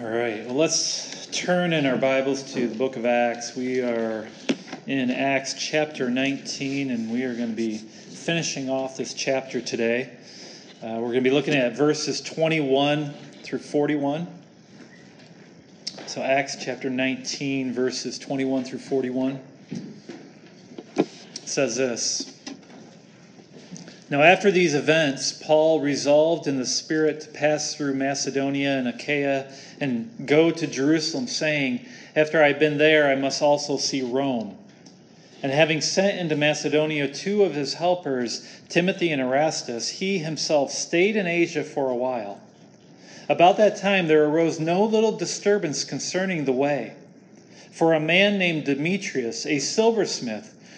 All right, well, let's turn in our Bibles to the book of Acts. We are in Acts chapter 19, and we are going to be finishing off this chapter today. Uh, we're going to be looking at verses 21 through 41. So, Acts chapter 19, verses 21 through 41 says this. Now, after these events, Paul resolved in the Spirit to pass through Macedonia and Achaia and go to Jerusalem, saying, After I've been there, I must also see Rome. And having sent into Macedonia two of his helpers, Timothy and Erastus, he himself stayed in Asia for a while. About that time, there arose no little disturbance concerning the way. For a man named Demetrius, a silversmith,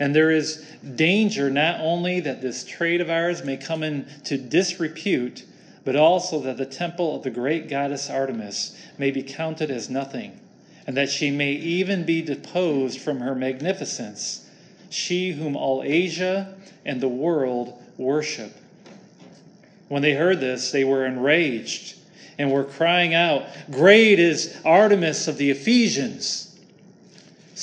And there is danger not only that this trade of ours may come into disrepute, but also that the temple of the great goddess Artemis may be counted as nothing, and that she may even be deposed from her magnificence, she whom all Asia and the world worship. When they heard this, they were enraged and were crying out, Great is Artemis of the Ephesians!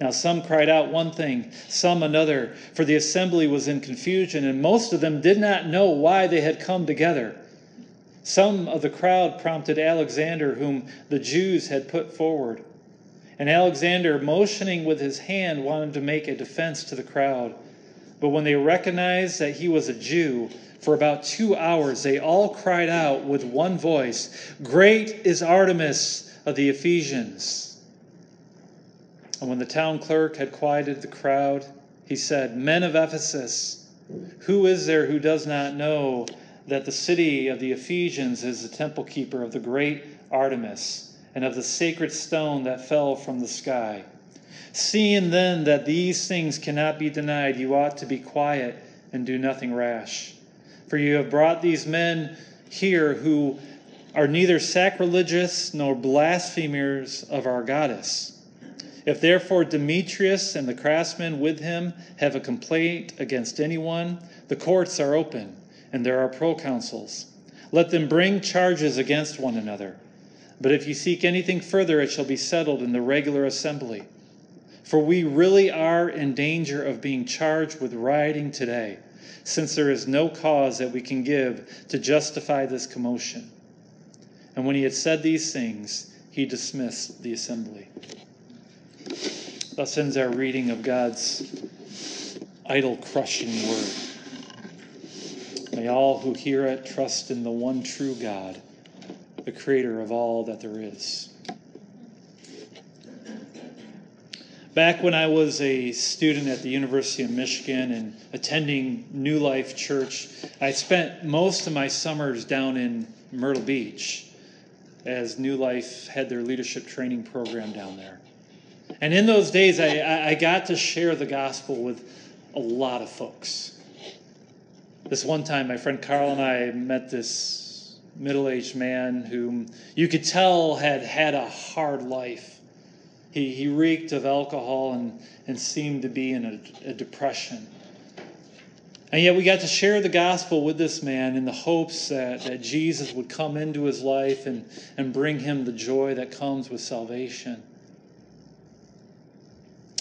Now, some cried out one thing, some another, for the assembly was in confusion, and most of them did not know why they had come together. Some of the crowd prompted Alexander, whom the Jews had put forward. And Alexander, motioning with his hand, wanted to make a defense to the crowd. But when they recognized that he was a Jew, for about two hours they all cried out with one voice Great is Artemis of the Ephesians! And when the town clerk had quieted the crowd, he said, Men of Ephesus, who is there who does not know that the city of the Ephesians is the temple keeper of the great Artemis and of the sacred stone that fell from the sky? Seeing then that these things cannot be denied, you ought to be quiet and do nothing rash. For you have brought these men here who are neither sacrilegious nor blasphemers of our goddess if therefore Demetrius and the craftsmen with him have a complaint against anyone, the courts are open, and there are proconsuls. Let them bring charges against one another. But if you seek anything further, it shall be settled in the regular assembly. For we really are in danger of being charged with rioting today, since there is no cause that we can give to justify this commotion. And when he had said these things, he dismissed the assembly. Thus ends our reading of God's idol crushing word. May all who hear it trust in the one true God, the creator of all that there is. Back when I was a student at the University of Michigan and attending New Life Church, I spent most of my summers down in Myrtle Beach as New Life had their leadership training program down there. And in those days, I, I got to share the gospel with a lot of folks. This one time, my friend Carl and I met this middle aged man whom you could tell had had a hard life. He, he reeked of alcohol and, and seemed to be in a, a depression. And yet, we got to share the gospel with this man in the hopes that, that Jesus would come into his life and, and bring him the joy that comes with salvation.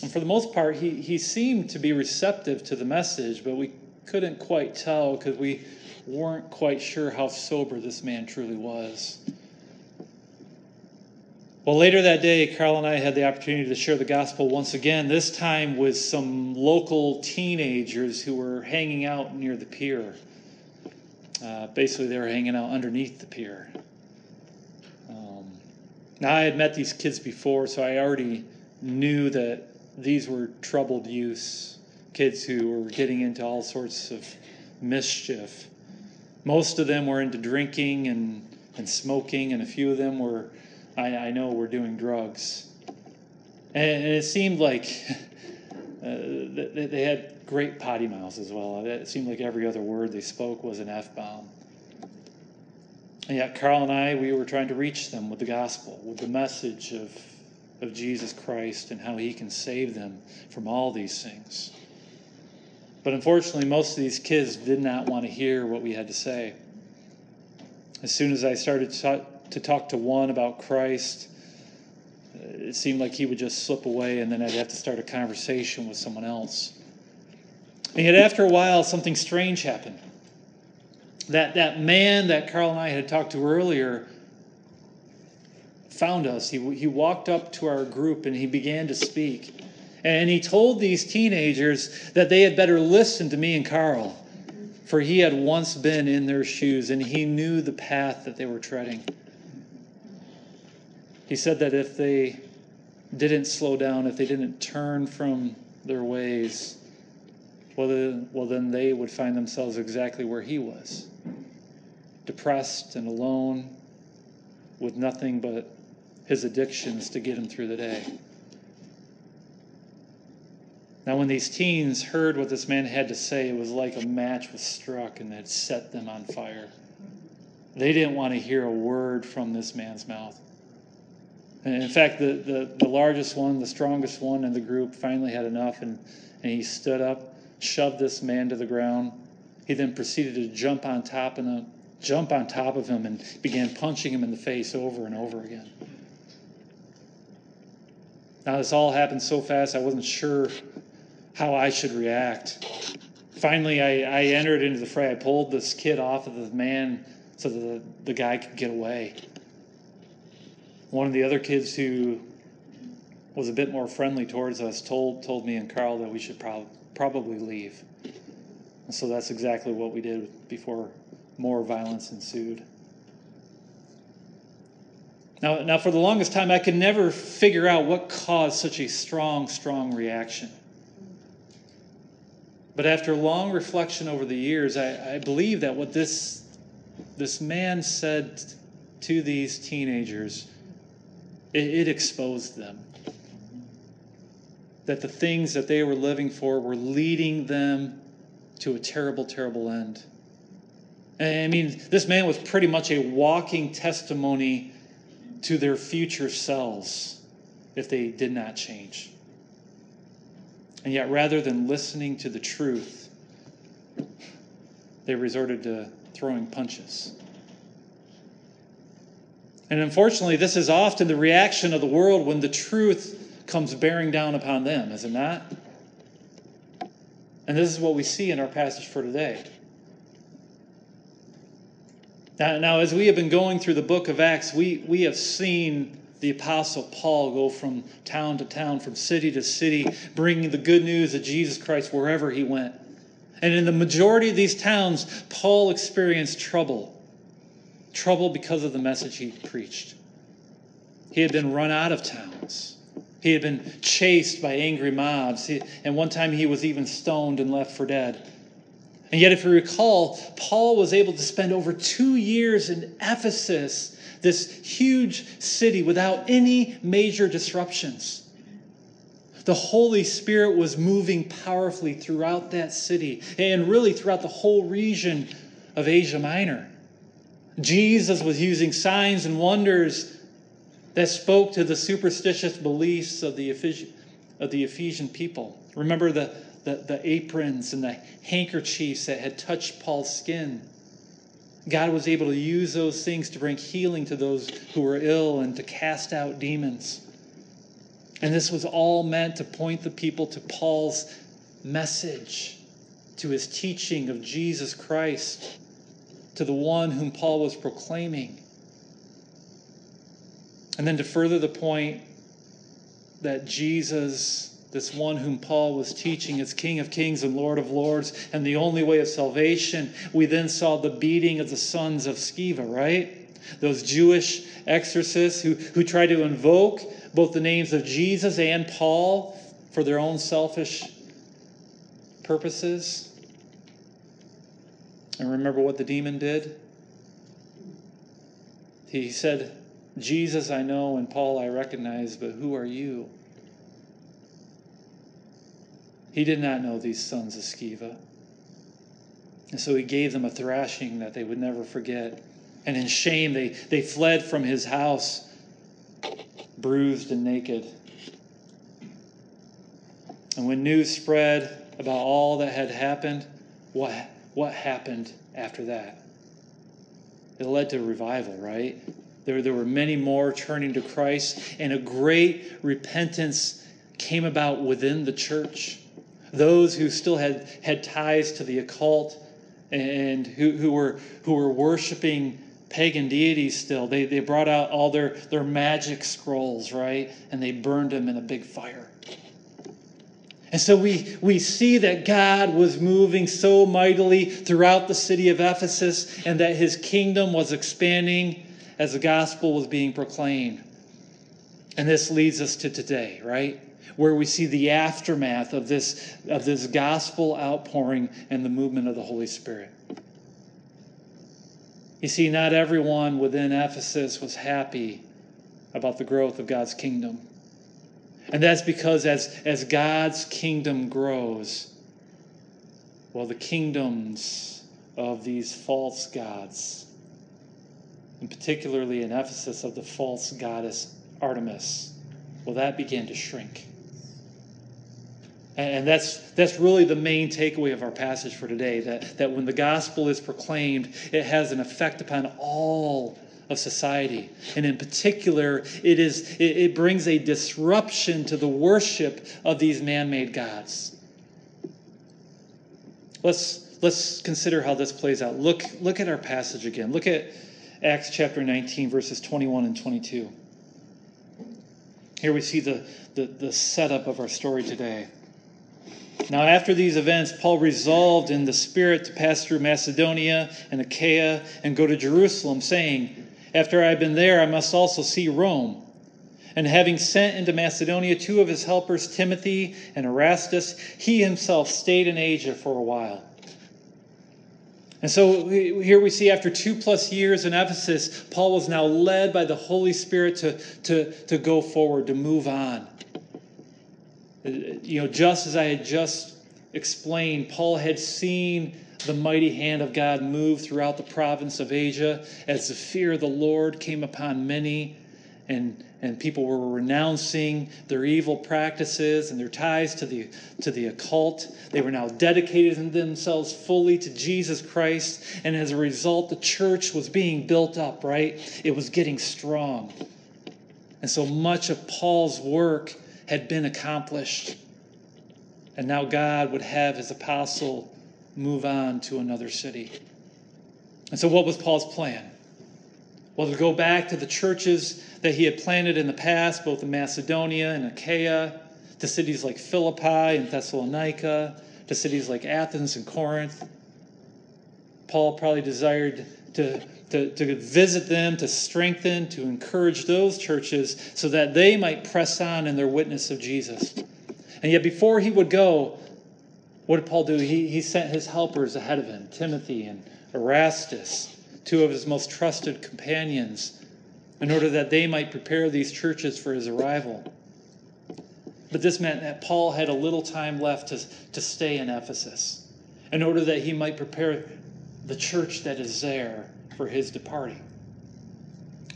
And for the most part, he, he seemed to be receptive to the message, but we couldn't quite tell because we weren't quite sure how sober this man truly was. Well, later that day, Carl and I had the opportunity to share the gospel once again, this time with some local teenagers who were hanging out near the pier. Uh, basically, they were hanging out underneath the pier. Um, now, I had met these kids before, so I already knew that these were troubled youths, kids who were getting into all sorts of mischief. Most of them were into drinking and, and smoking, and a few of them were I, I know we're doing drugs. And it seemed like uh, they had great potty mouths as well. It seemed like every other word they spoke was an F bomb. And yet, Carl and I, we were trying to reach them with the gospel, with the message of, of Jesus Christ and how he can save them from all these things. But unfortunately, most of these kids did not want to hear what we had to say. As soon as I started to talk to one about Christ, it seemed like he would just slip away and then I'd have to start a conversation with someone else. And yet, after a while, something strange happened. That, that man that Carl and I had talked to earlier found us. He, he walked up to our group and he began to speak. And he told these teenagers that they had better listen to me and Carl, for he had once been in their shoes and he knew the path that they were treading. He said that if they didn't slow down, if they didn't turn from their ways, well, then, well, then they would find themselves exactly where he was depressed and alone, with nothing but his addictions to get him through the day. Now, when these teens heard what this man had to say, it was like a match was struck and had set them on fire. They didn't want to hear a word from this man's mouth. And in fact, the, the, the largest one, the strongest one in the group, finally had enough, and, and he stood up, shoved this man to the ground. He then proceeded to jump on top him, jump on top of him, and began punching him in the face over and over again. Now, this all happened so fast, I wasn't sure how I should react. Finally, I, I entered into the fray. I pulled this kid off of the man so that the, the guy could get away. One of the other kids who was a bit more friendly towards us told told me and Carl that we should prob- probably leave. And so that's exactly what we did before more violence ensued. Now, now, for the longest time, I could never figure out what caused such a strong, strong reaction. But after long reflection over the years, I, I believe that what this, this man said to these teenagers it, it exposed them. That the things that they were living for were leading them to a terrible, terrible end. I mean, this man was pretty much a walking testimony to their future selves if they did not change. And yet, rather than listening to the truth, they resorted to throwing punches. And unfortunately, this is often the reaction of the world when the truth comes bearing down upon them, is it not? And this is what we see in our passage for today. Now, now, as we have been going through the book of Acts, we, we have seen the Apostle Paul go from town to town, from city to city, bringing the good news of Jesus Christ wherever he went. And in the majority of these towns, Paul experienced trouble trouble because of the message he preached. He had been run out of towns. He had been chased by angry mobs. He, and one time he was even stoned and left for dead. And yet, if you recall, Paul was able to spend over two years in Ephesus, this huge city, without any major disruptions. The Holy Spirit was moving powerfully throughout that city and really throughout the whole region of Asia Minor. Jesus was using signs and wonders that spoke to the superstitious beliefs of the Ephesian, of the Ephesian people. Remember the, the, the aprons and the handkerchiefs that had touched Paul's skin. God was able to use those things to bring healing to those who were ill and to cast out demons. And this was all meant to point the people to Paul's message, to his teaching of Jesus Christ to the one whom Paul was proclaiming. And then to further the point that Jesus, this one whom Paul was teaching, is King of kings and Lord of lords, and the only way of salvation, we then saw the beating of the sons of Sceva, right? Those Jewish exorcists who, who tried to invoke both the names of Jesus and Paul for their own selfish purposes. And remember what the demon did? He said, Jesus I know and Paul I recognize, but who are you? He did not know these sons of Sceva. And so he gave them a thrashing that they would never forget. And in shame, they, they fled from his house, bruised and naked. And when news spread about all that had happened, what, what happened after that? It led to revival, right? There, there were many more turning to Christ, and a great repentance came about within the church. Those who still had, had ties to the occult and who, who, were, who were worshiping pagan deities still, they, they brought out all their, their magic scrolls, right? And they burned them in a big fire. And so we, we see that God was moving so mightily throughout the city of Ephesus and that his kingdom was expanding as the gospel was being proclaimed. And this leads us to today, right? Where we see the aftermath of this, of this gospel outpouring and the movement of the Holy Spirit. You see, not everyone within Ephesus was happy about the growth of God's kingdom. And that's because as, as God's kingdom grows, well, the kingdoms of these false gods, and particularly in Ephesus of the false goddess Artemis, well, that began to shrink. And that's, that's really the main takeaway of our passage for today that, that when the gospel is proclaimed, it has an effect upon all of society. And in particular, it, is, it, it brings a disruption to the worship of these man made gods. Let's, let's consider how this plays out. Look, look at our passage again. Look at Acts chapter 19, verses 21 and 22. Here we see the, the, the setup of our story today. Now, after these events, Paul resolved in the Spirit to pass through Macedonia and Achaia and go to Jerusalem, saying, after I have been there, I must also see Rome. And having sent into Macedonia two of his helpers, Timothy and Erastus, he himself stayed in Asia for a while. And so here we see after two plus years in Ephesus, Paul was now led by the Holy Spirit to, to, to go forward, to move on. Uh, you know, just as I had just explained, Paul had seen the mighty hand of God move throughout the province of Asia as the fear of the Lord came upon many and and people were renouncing their evil practices and their ties to the to the occult. They were now dedicating themselves fully to Jesus Christ, and as a result, the church was being built up. Right, it was getting strong, and so much of Paul's work had been accomplished, and now God would have His apostle move on to another city. And so, what was Paul's plan? Well, to go back to the churches that he had planted in the past, both in Macedonia and Achaia, to cities like Philippi and Thessalonica, to cities like Athens and Corinth. Paul probably desired to, to, to visit them, to strengthen, to encourage those churches so that they might press on in their witness of Jesus. And yet, before he would go, what did Paul do? He, he sent his helpers ahead of him Timothy and Erastus, two of his most trusted companions, in order that they might prepare these churches for his arrival. But this meant that Paul had a little time left to, to stay in Ephesus in order that he might prepare the church that is there for his departing.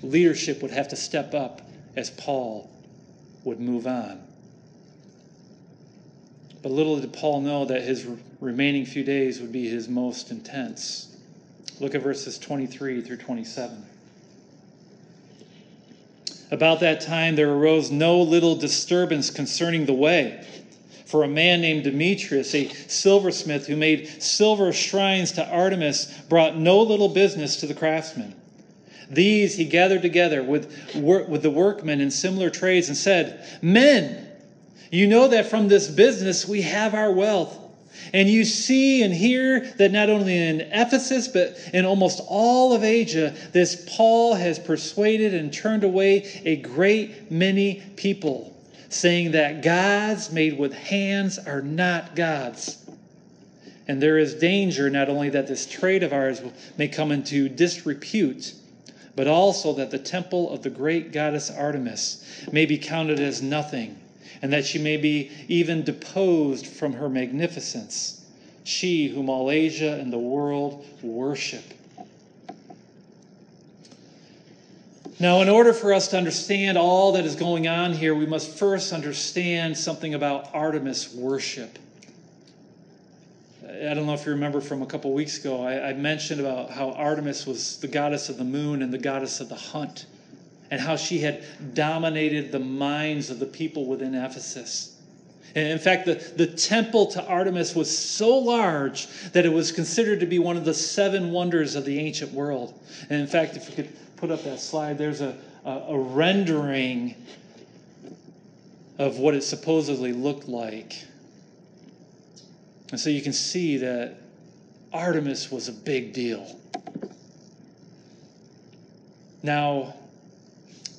Leadership would have to step up as Paul would move on. But little did Paul know that his remaining few days would be his most intense. Look at verses 23 through 27. About that time there arose no little disturbance concerning the way. For a man named Demetrius, a silversmith who made silver shrines to Artemis, brought no little business to the craftsmen. These he gathered together with, with the workmen in similar trades and said, Men, you know that from this business we have our wealth. And you see and hear that not only in Ephesus, but in almost all of Asia, this Paul has persuaded and turned away a great many people, saying that gods made with hands are not gods. And there is danger not only that this trade of ours may come into disrepute, but also that the temple of the great goddess Artemis may be counted as nothing and that she may be even deposed from her magnificence, she whom all Asia and the world worship. Now, in order for us to understand all that is going on here, we must first understand something about Artemis worship. I don't know if you remember from a couple weeks ago, I, I mentioned about how Artemis was the goddess of the moon and the goddess of the hunt and how she had dominated the minds of the people within Ephesus. And in fact, the, the temple to Artemis was so large that it was considered to be one of the seven wonders of the ancient world. And in fact, if we could put up that slide, there's a, a, a rendering of what it supposedly looked like. And so you can see that Artemis was a big deal. Now,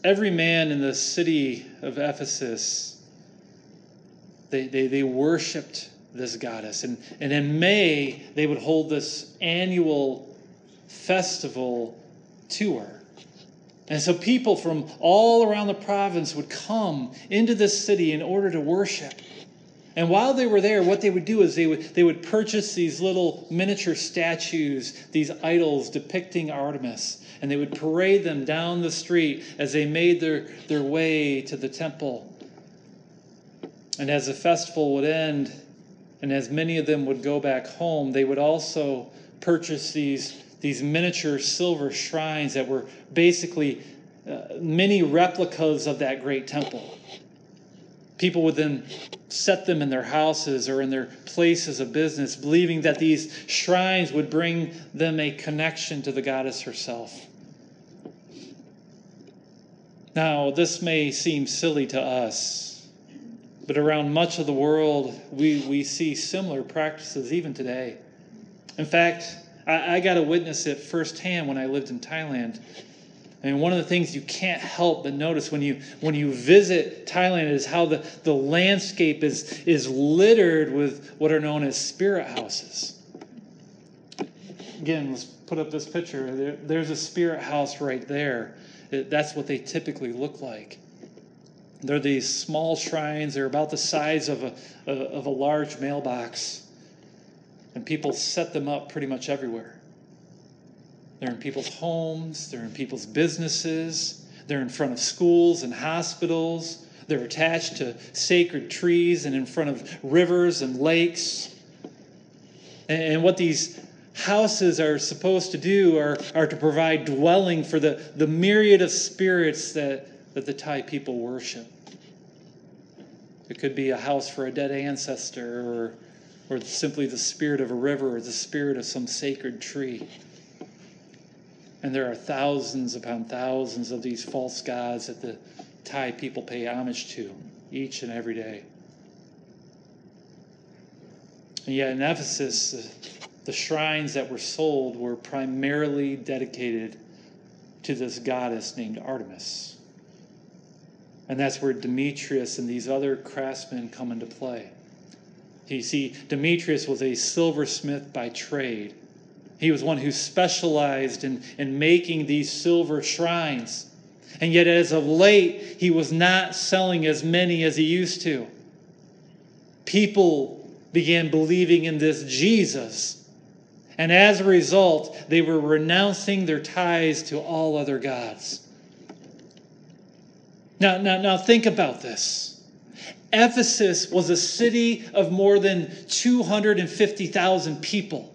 every man in the city of Ephesus, they, they, they worshiped this goddess. And, and in May, they would hold this annual festival to her. And so people from all around the province would come into this city in order to worship. And while they were there, what they would do is they would, they would purchase these little miniature statues, these idols depicting Artemis, and they would parade them down the street as they made their, their way to the temple. And as the festival would end, and as many of them would go back home, they would also purchase these, these miniature silver shrines that were basically uh, many replicas of that great temple. People would then set them in their houses or in their places of business, believing that these shrines would bring them a connection to the goddess herself. Now, this may seem silly to us, but around much of the world, we, we see similar practices even today. In fact, I, I got to witness it firsthand when I lived in Thailand. Mean, one of the things you can't help but notice when you when you visit Thailand is how the, the landscape is is littered with what are known as spirit houses. Again, let's put up this picture. There, there's a spirit house right there. It, that's what they typically look like. They're these small shrines. They're about the size of a, a of a large mailbox, and people set them up pretty much everywhere. They're in people's homes, they're in people's businesses, they're in front of schools and hospitals, they're attached to sacred trees and in front of rivers and lakes. And what these houses are supposed to do are, are to provide dwelling for the, the myriad of spirits that, that the Thai people worship. It could be a house for a dead ancestor or, or simply the spirit of a river or the spirit of some sacred tree. And there are thousands upon thousands of these false gods that the Thai people pay homage to each and every day. And yet in Ephesus, the shrines that were sold were primarily dedicated to this goddess named Artemis. And that's where Demetrius and these other craftsmen come into play. You see, Demetrius was a silversmith by trade. He was one who specialized in, in making these silver shrines. And yet, as of late, he was not selling as many as he used to. People began believing in this Jesus. And as a result, they were renouncing their ties to all other gods. Now, now, now think about this. Ephesus was a city of more than 250,000 people.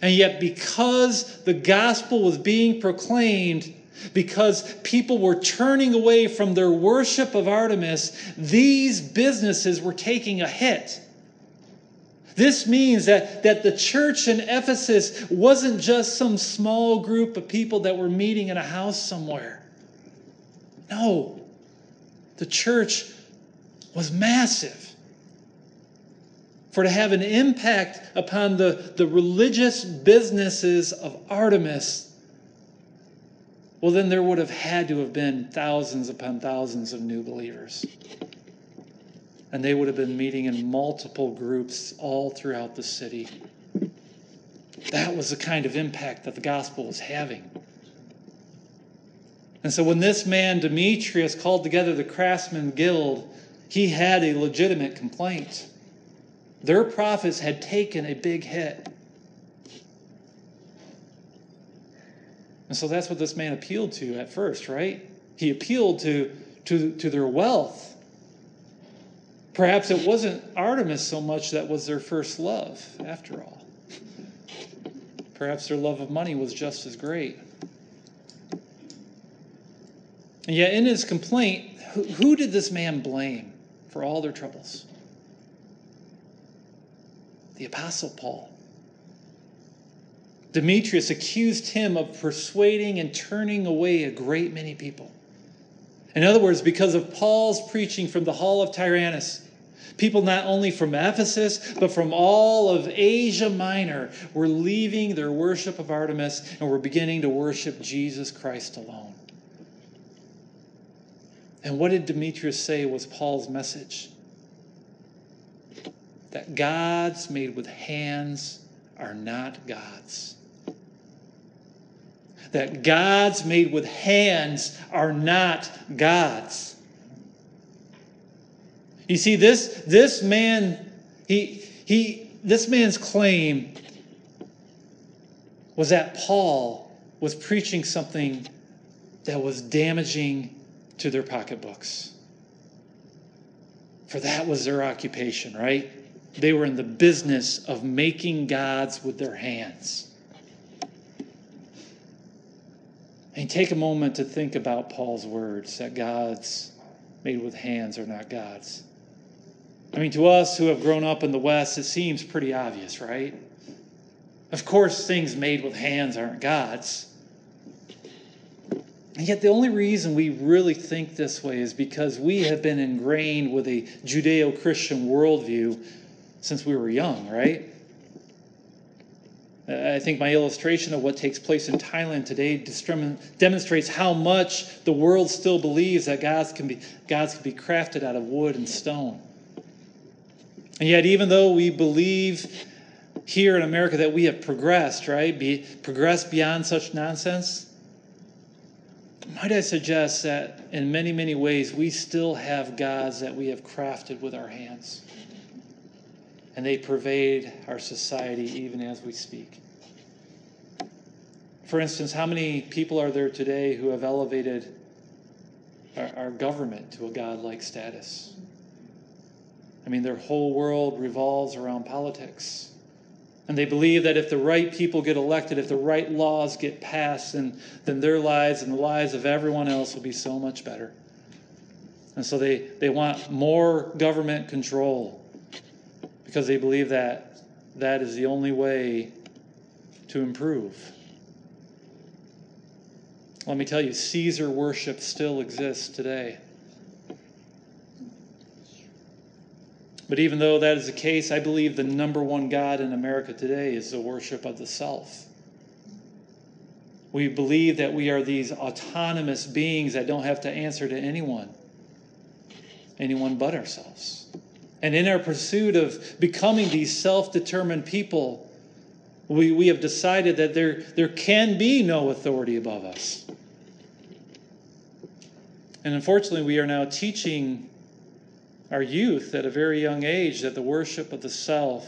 And yet, because the gospel was being proclaimed, because people were turning away from their worship of Artemis, these businesses were taking a hit. This means that, that the church in Ephesus wasn't just some small group of people that were meeting in a house somewhere. No, the church was massive. For to have an impact upon the, the religious businesses of Artemis, well, then there would have had to have been thousands upon thousands of new believers and they would have been meeting in multiple groups all throughout the city. That was the kind of impact that the gospel was having. And so when this man, Demetrius, called together the craftsman guild, he had a legitimate complaint. Their profits had taken a big hit. And so that's what this man appealed to at first, right? He appealed to, to, to their wealth. Perhaps it wasn't Artemis so much that was their first love, after all. Perhaps their love of money was just as great. And yet, in his complaint, who, who did this man blame for all their troubles? The Apostle Paul. Demetrius accused him of persuading and turning away a great many people. In other words, because of Paul's preaching from the hall of Tyrannus, people not only from Ephesus, but from all of Asia Minor were leaving their worship of Artemis and were beginning to worship Jesus Christ alone. And what did Demetrius say was Paul's message? That gods made with hands are not gods that gods made with hands are not gods. You see, this, this man, he, he, this man's claim was that Paul was preaching something that was damaging to their pocketbooks. For that was their occupation, right? They were in the business of making gods with their hands. And take a moment to think about Paul's words that gods made with hands are not gods. I mean, to us who have grown up in the West, it seems pretty obvious, right? Of course, things made with hands aren't gods. And yet, the only reason we really think this way is because we have been ingrained with a Judeo Christian worldview since we were young, right? I think my illustration of what takes place in Thailand today demonstrates how much the world still believes that gods can be, gods can be crafted out of wood and stone. And yet, even though we believe here in America that we have progressed, right, be, progressed beyond such nonsense, might I suggest that in many, many ways we still have gods that we have crafted with our hands and they pervade our society even as we speak. For instance, how many people are there today who have elevated our, our government to a godlike status? I mean, their whole world revolves around politics. And they believe that if the right people get elected, if the right laws get passed, then, then their lives and the lives of everyone else will be so much better. And so they, they want more government control because they believe that that is the only way to improve. Let me tell you, Caesar worship still exists today. But even though that is the case, I believe the number one God in America today is the worship of the self. We believe that we are these autonomous beings that don't have to answer to anyone, anyone but ourselves. And in our pursuit of becoming these self determined people, we, we have decided that there, there can be no authority above us. And unfortunately, we are now teaching our youth at a very young age that the worship of the self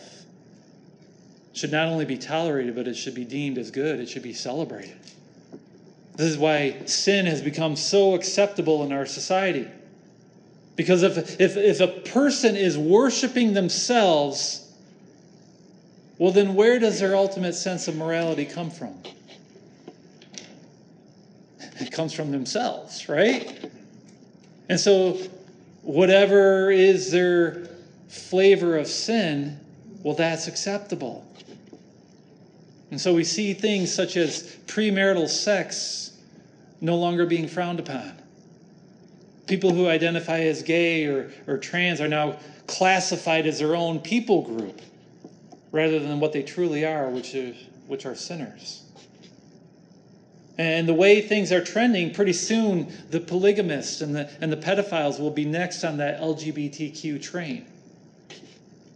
should not only be tolerated, but it should be deemed as good, it should be celebrated. This is why sin has become so acceptable in our society. Because if, if, if a person is worshiping themselves, well, then where does their ultimate sense of morality come from? It comes from themselves, right? And so, whatever is their flavor of sin, well, that's acceptable. And so we see things such as premarital sex no longer being frowned upon. People who identify as gay or, or trans are now classified as their own people group rather than what they truly are, which, is, which are sinners. And the way things are trending, pretty soon the polygamists and the, and the pedophiles will be next on that LGBTQ train.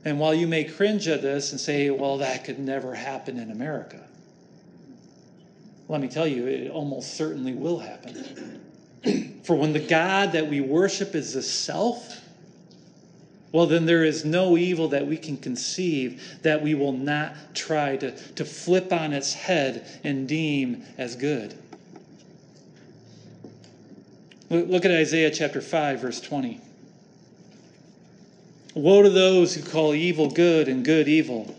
And while you may cringe at this and say, well, that could never happen in America, let me tell you, it almost certainly will happen. For when the God that we worship is the self, well, then there is no evil that we can conceive that we will not try to, to flip on its head and deem as good. Look at Isaiah chapter 5, verse 20. Woe to those who call evil good and good evil,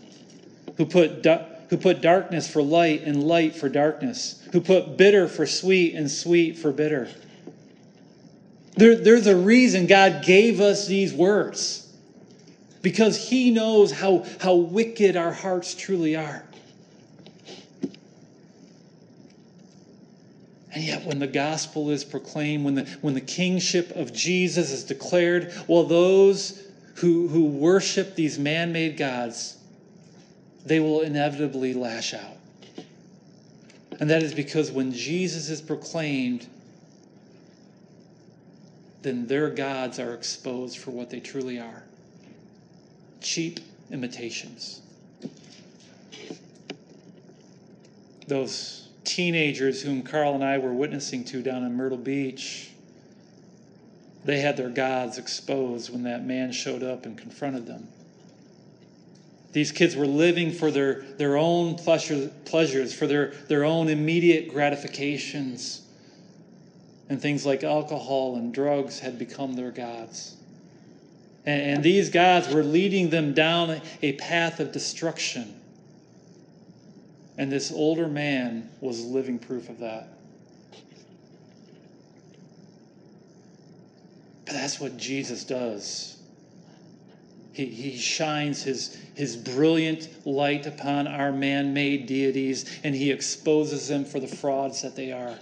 who put, who put darkness for light and light for darkness, who put bitter for sweet and sweet for bitter. There, there's a reason God gave us these words because He knows how, how wicked our hearts truly are. And yet, when the gospel is proclaimed, when the, when the kingship of Jesus is declared, well, those who, who worship these man made gods, they will inevitably lash out. And that is because when Jesus is proclaimed, then their gods are exposed for what they truly are cheap imitations. Those teenagers whom Carl and I were witnessing to down in Myrtle Beach, they had their gods exposed when that man showed up and confronted them. These kids were living for their, their own pleasure, pleasures, for their, their own immediate gratifications. And things like alcohol and drugs had become their gods. And, and these gods were leading them down a path of destruction. And this older man was living proof of that. But that's what Jesus does. He, he shines his, his brilliant light upon our man made deities and he exposes them for the frauds that they are.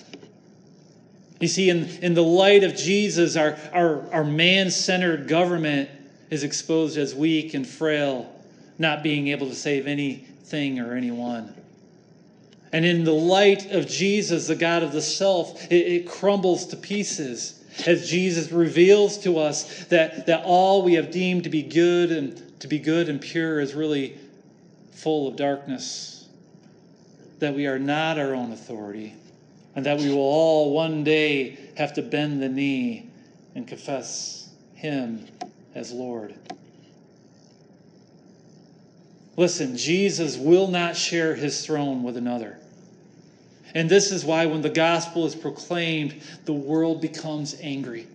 You see, in, in the light of Jesus, our, our, our man centered government is exposed as weak and frail, not being able to save anything or anyone. And in the light of Jesus, the God of the self, it, it crumbles to pieces as Jesus reveals to us that, that all we have deemed to be good and to be good and pure is really full of darkness. That we are not our own authority, and that we will all one day have to bend the knee and confess Him as Lord. Listen, Jesus will not share his throne with another. And this is why, when the gospel is proclaimed, the world becomes angry.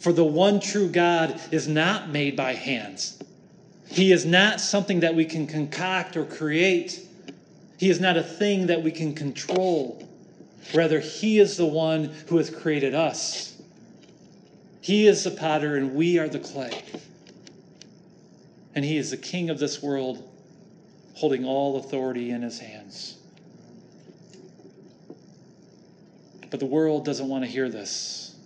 For the one true God is not made by hands, He is not something that we can concoct or create, He is not a thing that we can control. Rather, He is the one who has created us. He is the potter, and we are the clay. And He is the king of this world, holding all authority in His hands. But the world doesn't want to hear this.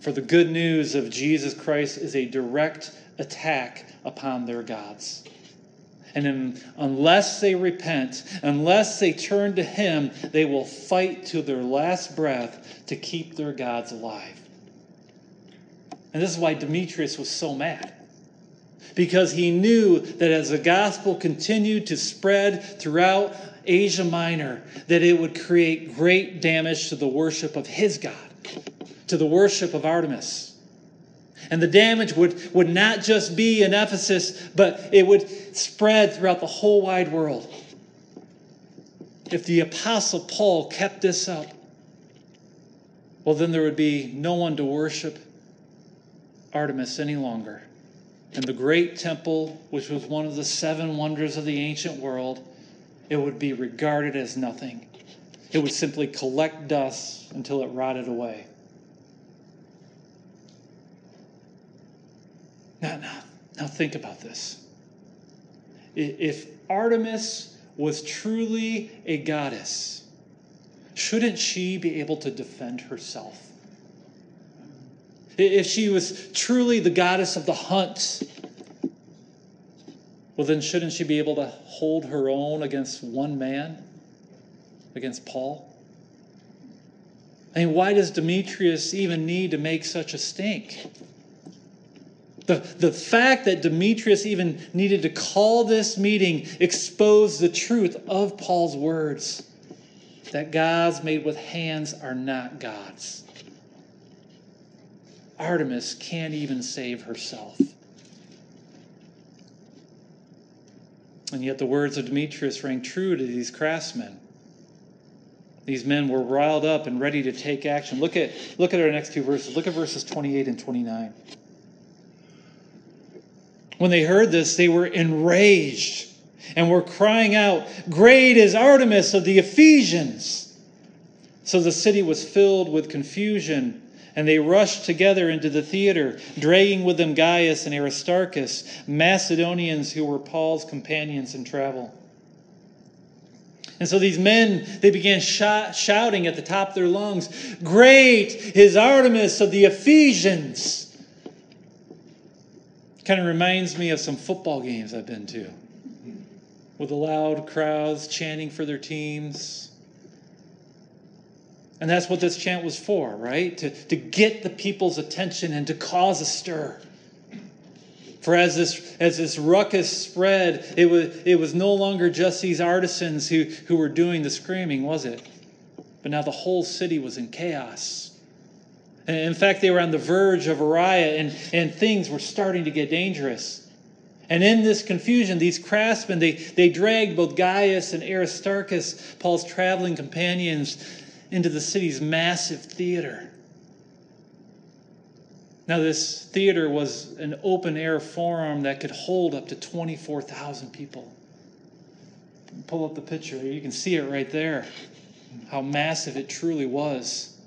For the good news of Jesus Christ is a direct attack upon their gods. And in, unless they repent, unless they turn to Him, they will fight to their last breath to keep their gods alive. And this is why Demetrius was so mad. Because he knew that as the gospel continued to spread throughout Asia Minor, that it would create great damage to the worship of his God, to the worship of Artemis. And the damage would, would not just be in Ephesus, but it would spread throughout the whole wide world. If the Apostle Paul kept this up, well, then there would be no one to worship Artemis any longer. And the great temple, which was one of the seven wonders of the ancient world, it would be regarded as nothing. It would simply collect dust until it rotted away. Now, now, now think about this. if Artemis was truly a goddess, shouldn't she be able to defend herself? If she was truly the goddess of the hunt, well, then shouldn't she be able to hold her own against one man, against Paul? I mean, why does Demetrius even need to make such a stink? The, the fact that Demetrius even needed to call this meeting exposed the truth of Paul's words that gods made with hands are not gods. Artemis can't even save herself. And yet the words of Demetrius rang true to these craftsmen. These men were riled up and ready to take action. Look at, look at our next two verses. Look at verses 28 and 29. When they heard this, they were enraged and were crying out, Great is Artemis of the Ephesians! So the city was filled with confusion and they rushed together into the theater, dragging with them Gaius and Aristarchus, Macedonians who were Paul's companions in travel. And so these men, they began sh- shouting at the top of their lungs, Great is Artemis of the Ephesians! Kind of reminds me of some football games I've been to, with the loud crowds chanting for their teams and that's what this chant was for, right? To, to get the people's attention and to cause a stir. For as this, as this ruckus spread, it was, it was no longer just these artisans who, who were doing the screaming, was it? But now the whole city was in chaos. In fact, they were on the verge of a riot, and, and things were starting to get dangerous. And in this confusion, these craftsmen, they, they dragged both Gaius and Aristarchus, Paul's traveling companions, into the city's massive theater. Now, this theater was an open air forum that could hold up to 24,000 people. Pull up the picture, you can see it right there, how massive it truly was.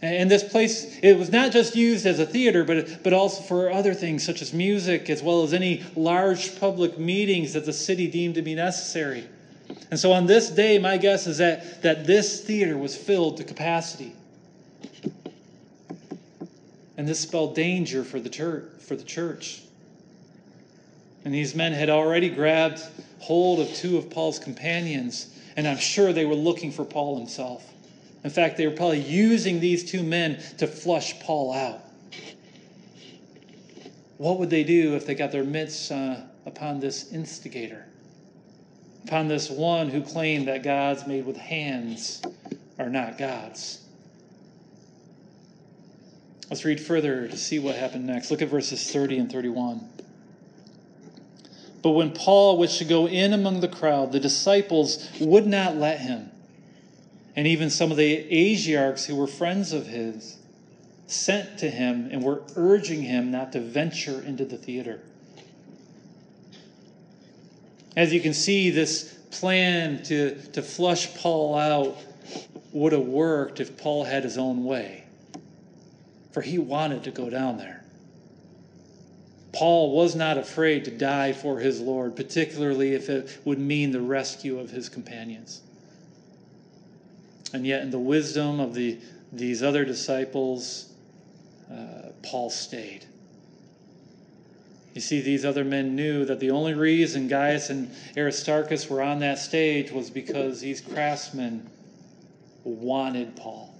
And this place, it was not just used as a theater, but, but also for other things such as music, as well as any large public meetings that the city deemed to be necessary. And so on this day, my guess is that, that this theater was filled to capacity. And this spelled danger for the church. For the church. And these men had already grabbed hold of two of Paul's companions, and I'm sure they were looking for Paul himself. In fact, they were probably using these two men to flush Paul out. What would they do if they got their mitts uh, upon this instigator? upon this one who claimed that gods made with hands are not gods. Let's read further to see what happened next. Look at verses 30 and 31. But when Paul wished to go in among the crowd, the disciples would not let him. And even some of the Asiarchs who were friends of his sent to him and were urging him not to venture into the theater. As you can see, this plan to, to flush Paul out would have worked if Paul had his own way, for he wanted to go down there. Paul was not afraid to die for his Lord, particularly if it would mean the rescue of his companions. And yet, in the wisdom of the, these other disciples, uh, Paul stayed. You see, these other men knew that the only reason Gaius and Aristarchus were on that stage was because these craftsmen wanted Paul.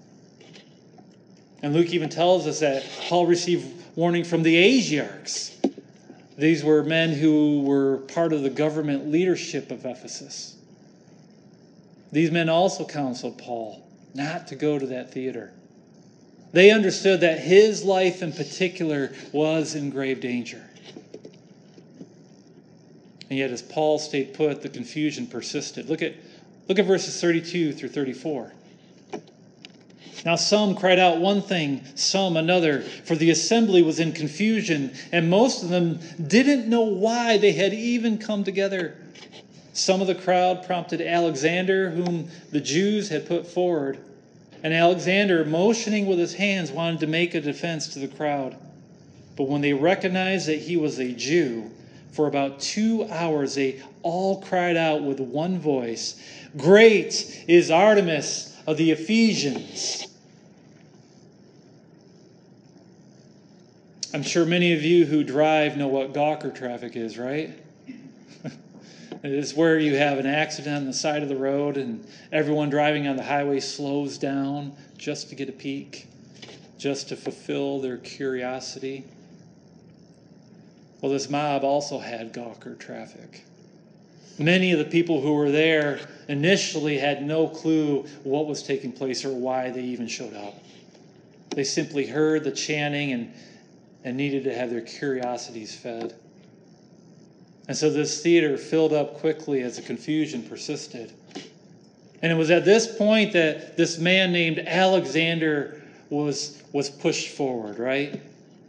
And Luke even tells us that Paul received warning from the Asiarchs. These were men who were part of the government leadership of Ephesus. These men also counseled Paul not to go to that theater. They understood that his life in particular was in grave danger. And yet, as Paul stayed put, the confusion persisted. Look at, look at verses 32 through 34. Now, some cried out one thing, some another, for the assembly was in confusion, and most of them didn't know why they had even come together. Some of the crowd prompted Alexander, whom the Jews had put forward. And Alexander, motioning with his hands, wanted to make a defense to the crowd. But when they recognized that he was a Jew, for about two hours, they all cried out with one voice Great is Artemis of the Ephesians. I'm sure many of you who drive know what Gawker traffic is, right? It is where you have an accident on the side of the road and everyone driving on the highway slows down just to get a peek, just to fulfill their curiosity. Well, this mob also had Gawker traffic. Many of the people who were there initially had no clue what was taking place or why they even showed up. They simply heard the chanting and and needed to have their curiosities fed. And so this theater filled up quickly as the confusion persisted. And it was at this point that this man named Alexander was, was pushed forward, right?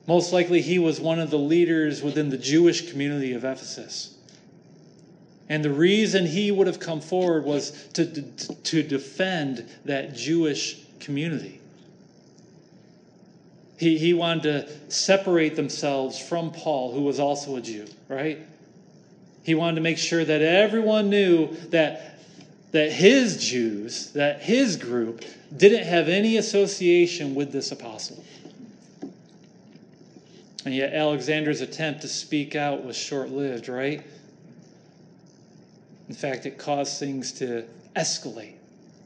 Most likely he was one of the leaders within the Jewish community of Ephesus. And the reason he would have come forward was to, to, to defend that Jewish community. He, he wanted to separate themselves from Paul, who was also a Jew, right? He wanted to make sure that everyone knew that, that his Jews, that his group, didn't have any association with this apostle. And yet, Alexander's attempt to speak out was short lived, right? In fact, it caused things to escalate.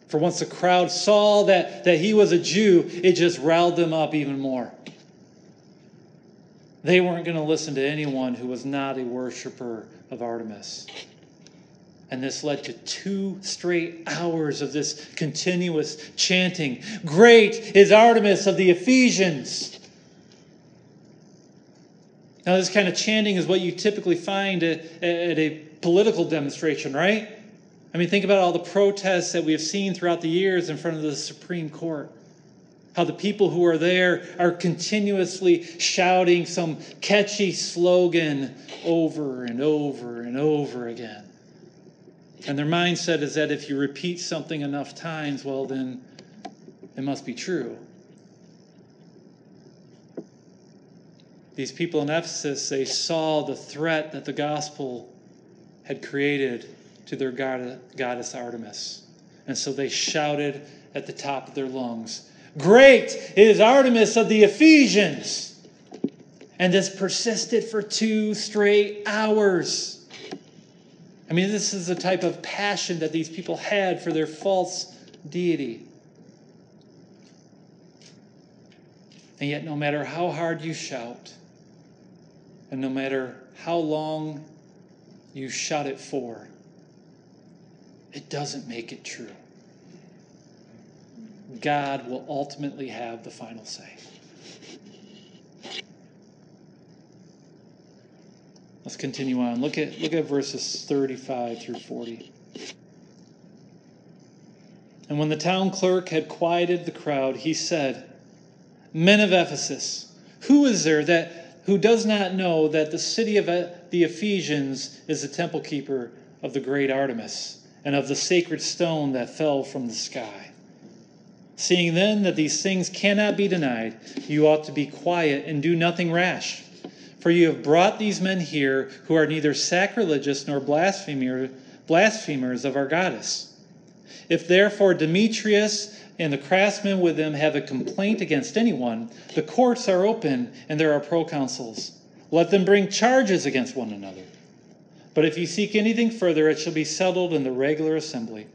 For once the crowd saw that, that he was a Jew, it just riled them up even more. They weren't going to listen to anyone who was not a worshiper of Artemis. And this led to two straight hours of this continuous chanting Great is Artemis of the Ephesians! Now, this kind of chanting is what you typically find at, a political demonstration, right? I mean, think about all the protests that we have seen throughout the years in front of the Supreme Court. How the people who are there are continuously shouting some catchy slogan over and over and over again. And their mindset is that if you repeat something enough times, well, then it must be true. These people in Ephesus, they saw the threat that the gospel had created to their god- goddess Artemis. And so they shouted at the top of their lungs, Great is Artemis of the Ephesians! And this persisted for two straight hours. I mean, this is the type of passion that these people had for their false deity. And yet, no matter how hard you shout, and no matter how long you shout it for, it doesn't make it true. God will ultimately have the final say. Let's continue on. Look at, look at verses 35 through 40. And when the town clerk had quieted the crowd, he said, Men of Ephesus, who is there that who does not know that the city of the Ephesians is the temple keeper of the great Artemis? and of the sacred stone that fell from the sky. Seeing then that these things cannot be denied, you ought to be quiet and do nothing rash. For you have brought these men here who are neither sacrilegious nor blasphemer, blasphemers of our goddess. If therefore Demetrius and the craftsmen with them have a complaint against anyone, the courts are open and there are proconsuls. Let them bring charges against one another. But if you seek anything further, it shall be settled in the regular assembly.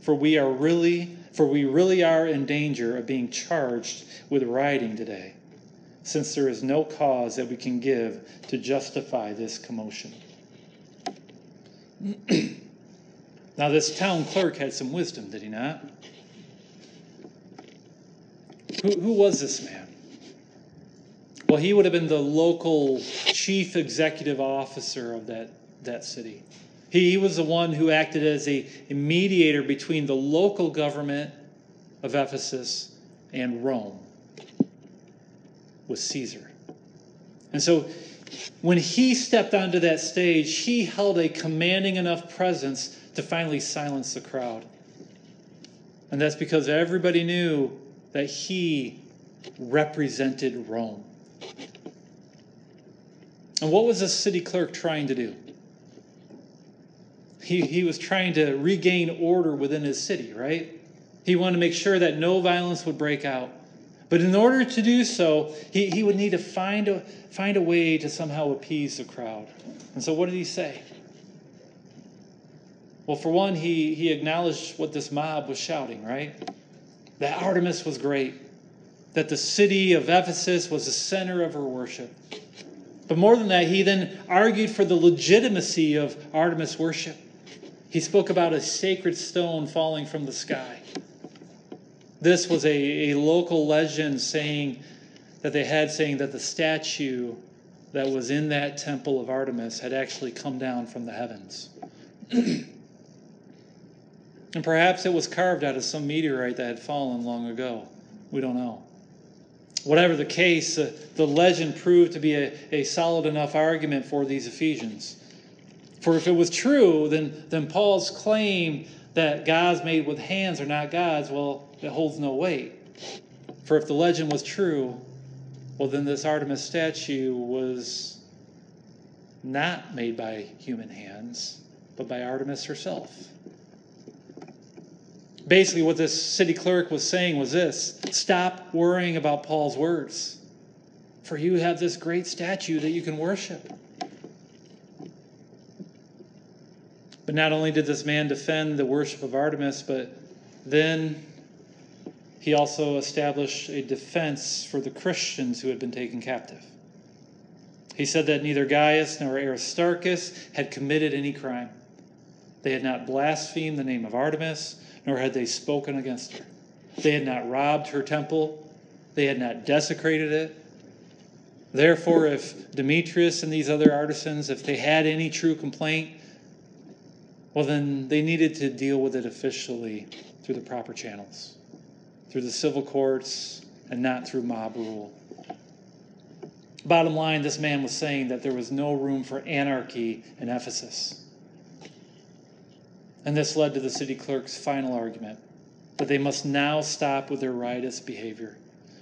For we are really, for we really are in danger of being charged with rioting today, since there is no cause that we can give to justify this commotion. now, this town clerk had some wisdom, did he not? Who, who was this man? Well, he would have been the local chief executive officer of that that city. He was the one who acted as a, mediator between the local government of Ephesus and Rome, with Caesar. And so when he stepped onto that stage, he held a commanding enough presence to finally silence the crowd. And that's because everybody knew that he represented Rome. And what was this city clerk trying to do? He, he was trying to regain order within his city, right? He wanted to make sure that no violence would break out. But in order to do so, he, he would need to find a, find a way to somehow appease the crowd. And so, what did he say? Well, for one, he, he acknowledged what this mob was shouting, right? That Artemis was great, that the city of Ephesus was the center of her worship. But more than that, he then argued for the legitimacy of Artemis worship. He spoke about a sacred stone falling from the sky. This was a, a local legend saying that they had saying that the statue that was in that temple of Artemis had actually come down from the heavens. and perhaps it was carved out of some meteorite that had fallen long ago. We don't know. Whatever the case, uh, the legend proved to be a, a solid enough argument for these Ephesians. For if it was true, then, then Paul's claim that gods made with hands are not gods, well, it holds no weight. For if the legend was true, well, then this Artemis statue was not made by human hands, but by Artemis herself. Basically, what this city clerk was saying was this stop worrying about Paul's words, for you have this great statue that you can worship. But not only did this man defend the worship of Artemis, but then he also established a defense for the Christians who had been taken captive. He said that neither Gaius nor Aristarchus had committed any crime. They had not blasphemed the name of Artemis, nor had they spoken against her. They had not robbed her temple, they had not desecrated it. Therefore, if Demetrius and these other artisans, if they had any true complaint, well, then they needed to deal with it officially through the proper channels, through the civil courts, and not through mob rule. Bottom line, this man was saying that there was no room for anarchy in Ephesus. And this led to the city clerk's final argument that they must now stop with their riotous behavior,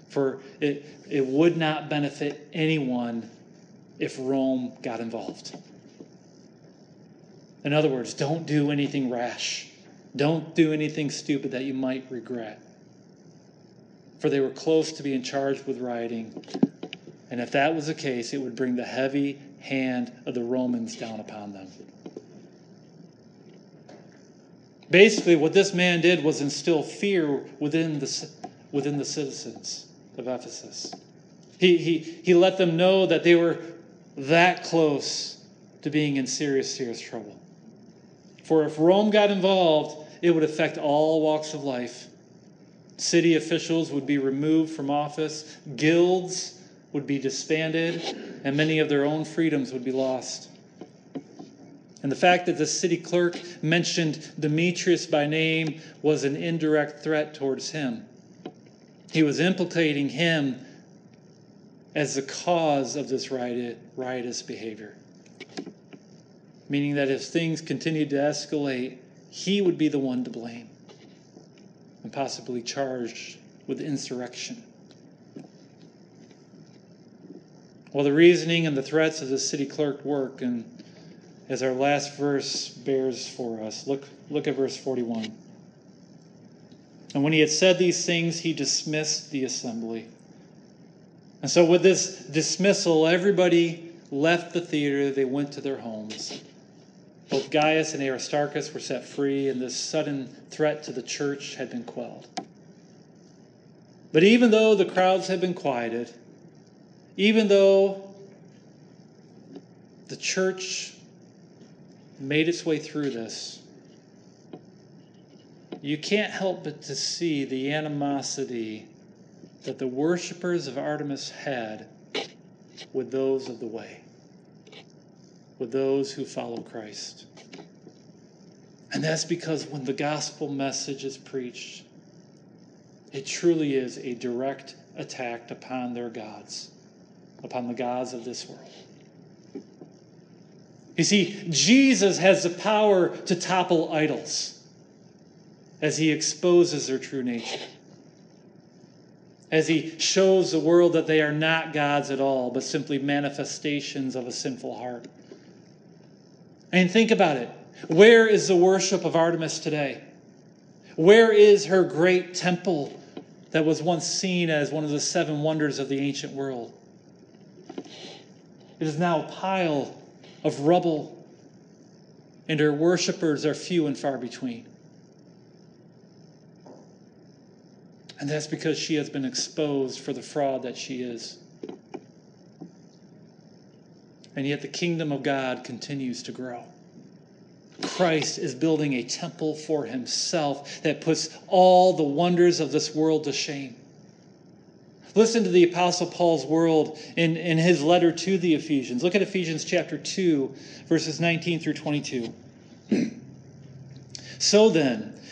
for it, it would not benefit anyone if Rome got involved. In other words, don't do anything rash. Don't do anything stupid that you might regret. For they were close to being charged with rioting. And if that was the case, it would bring the heavy hand of the Romans down upon them. Basically, what this man did was instill fear within the, within the citizens of Ephesus. He, he, he let them know that they were that close to being in serious, serious trouble. For if Rome got involved, it would affect all walks of life. City officials would be removed from office, guilds would be disbanded, and many of their own freedoms would be lost. And the fact that the city clerk mentioned Demetrius by name was an indirect threat towards him. He was implicating him as the cause of this riotous behavior meaning that if things continued to escalate, he would be the one to blame and possibly charged with insurrection. Well, the reasoning and the threats of the city clerk work, and as our last verse bears for us, look, look at verse 41. And when he had said these things, he dismissed the assembly. And so, with this dismissal, everybody left the theater, they went to their homes. Both Gaius and Aristarchus were set free, and this sudden threat to the church had been quelled. But even though the crowds had been quieted, even though the church made its way through this, you can't help but to see the animosity that the worshippers of Artemis had with those of the way with those who follow Christ. And that's because when the gospel message is preached, it truly is a direct attack upon their gods, upon the gods of this world. You see, Jesus has the power to topple idols as he exposes their true nature. as he shows the world that they are not gods at all, but simply manifestations of a sinful heart. And think about it. Where is the worship of Artemis today? Where is her great temple that was once seen as one of the seven wonders of the ancient world? It is now a pile of rubble, and her worshippers are few and far between. And that's because she has been exposed for the fraud that she is. And yet the kingdom of God continues to grow. Christ is building a temple for himself that puts all the wonders of this world to shame. Listen to the Apostle Paul's world in, in his letter to the Ephesians. Look at Ephesians chapter 2, verses 19 through 22. so then,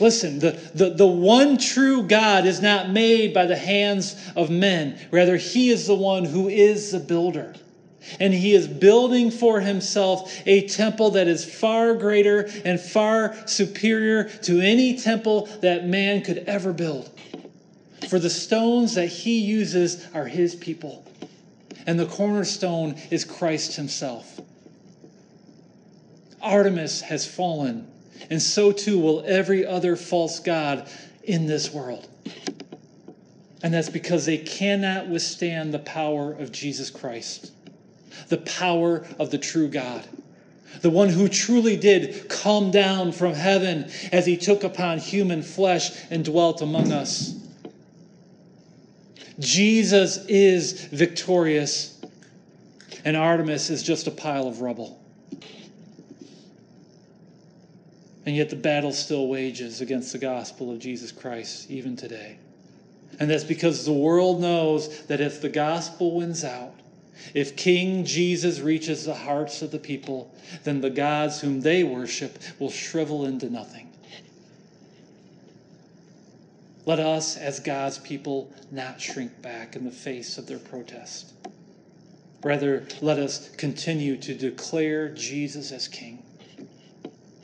Listen, the, the, the one true God is not made by the hands of men. Rather, He is the one who is the builder. And He is building for Himself a temple that is far greater and far superior to any temple that man could ever build. For the stones that He uses are His people, and the cornerstone is Christ Himself. Artemis has fallen and so too will every other false God in this world. And that's because they cannot withstand the power of Jesus Christ, the power of the true God, the one who truly did come down from heaven as he took upon human flesh and dwelt among us. Jesus is victorious, and Artemis is just a pile of rubble. And yet the battle still wages against the gospel of Jesus Christ even today. And that's because the world knows that if the gospel wins out, if King Jesus reaches the hearts of the people, then the gods whom they worship will shrivel into nothing. Let us, as God's people, not shrink back in the face of their protest. Rather, let us continue to declare Jesus as King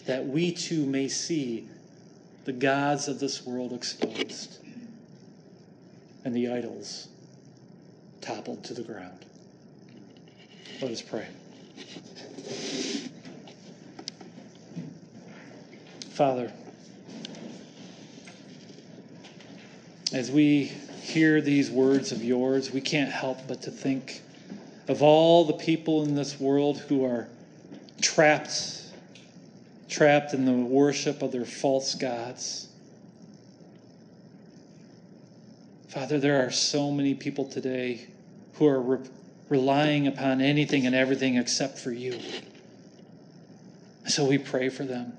that we too may see the gods of this world exposed and the idols toppled to the ground. Let us pray. Father, as we hear these words of yours, we can't help but to think of all the people in this world who are trapped trapped in the worship of their false gods. Father, there are so many people today who are re- relying upon anything and everything except for you. So we pray for them.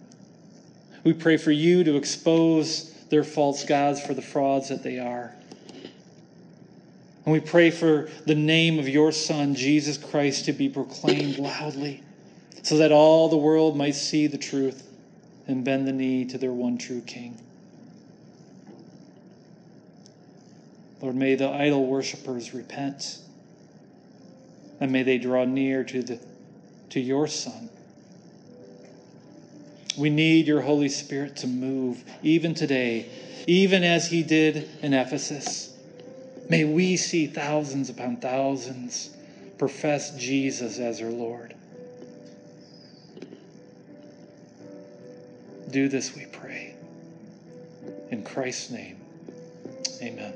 We pray for you to expose their false gods for the frauds that they are. And we pray for the name of your Son, Jesus Christ, to be proclaimed loudly so that all the world might see the truth and bend the knee to their one true King. Lord, may the idol worshippers repent, and may they draw near to, the, to your Son. We need your Holy Spirit to move even today, even as he did in Ephesus. May we see thousands upon thousands profess Jesus as our Lord. Do this, we pray. In Christ's name, amen.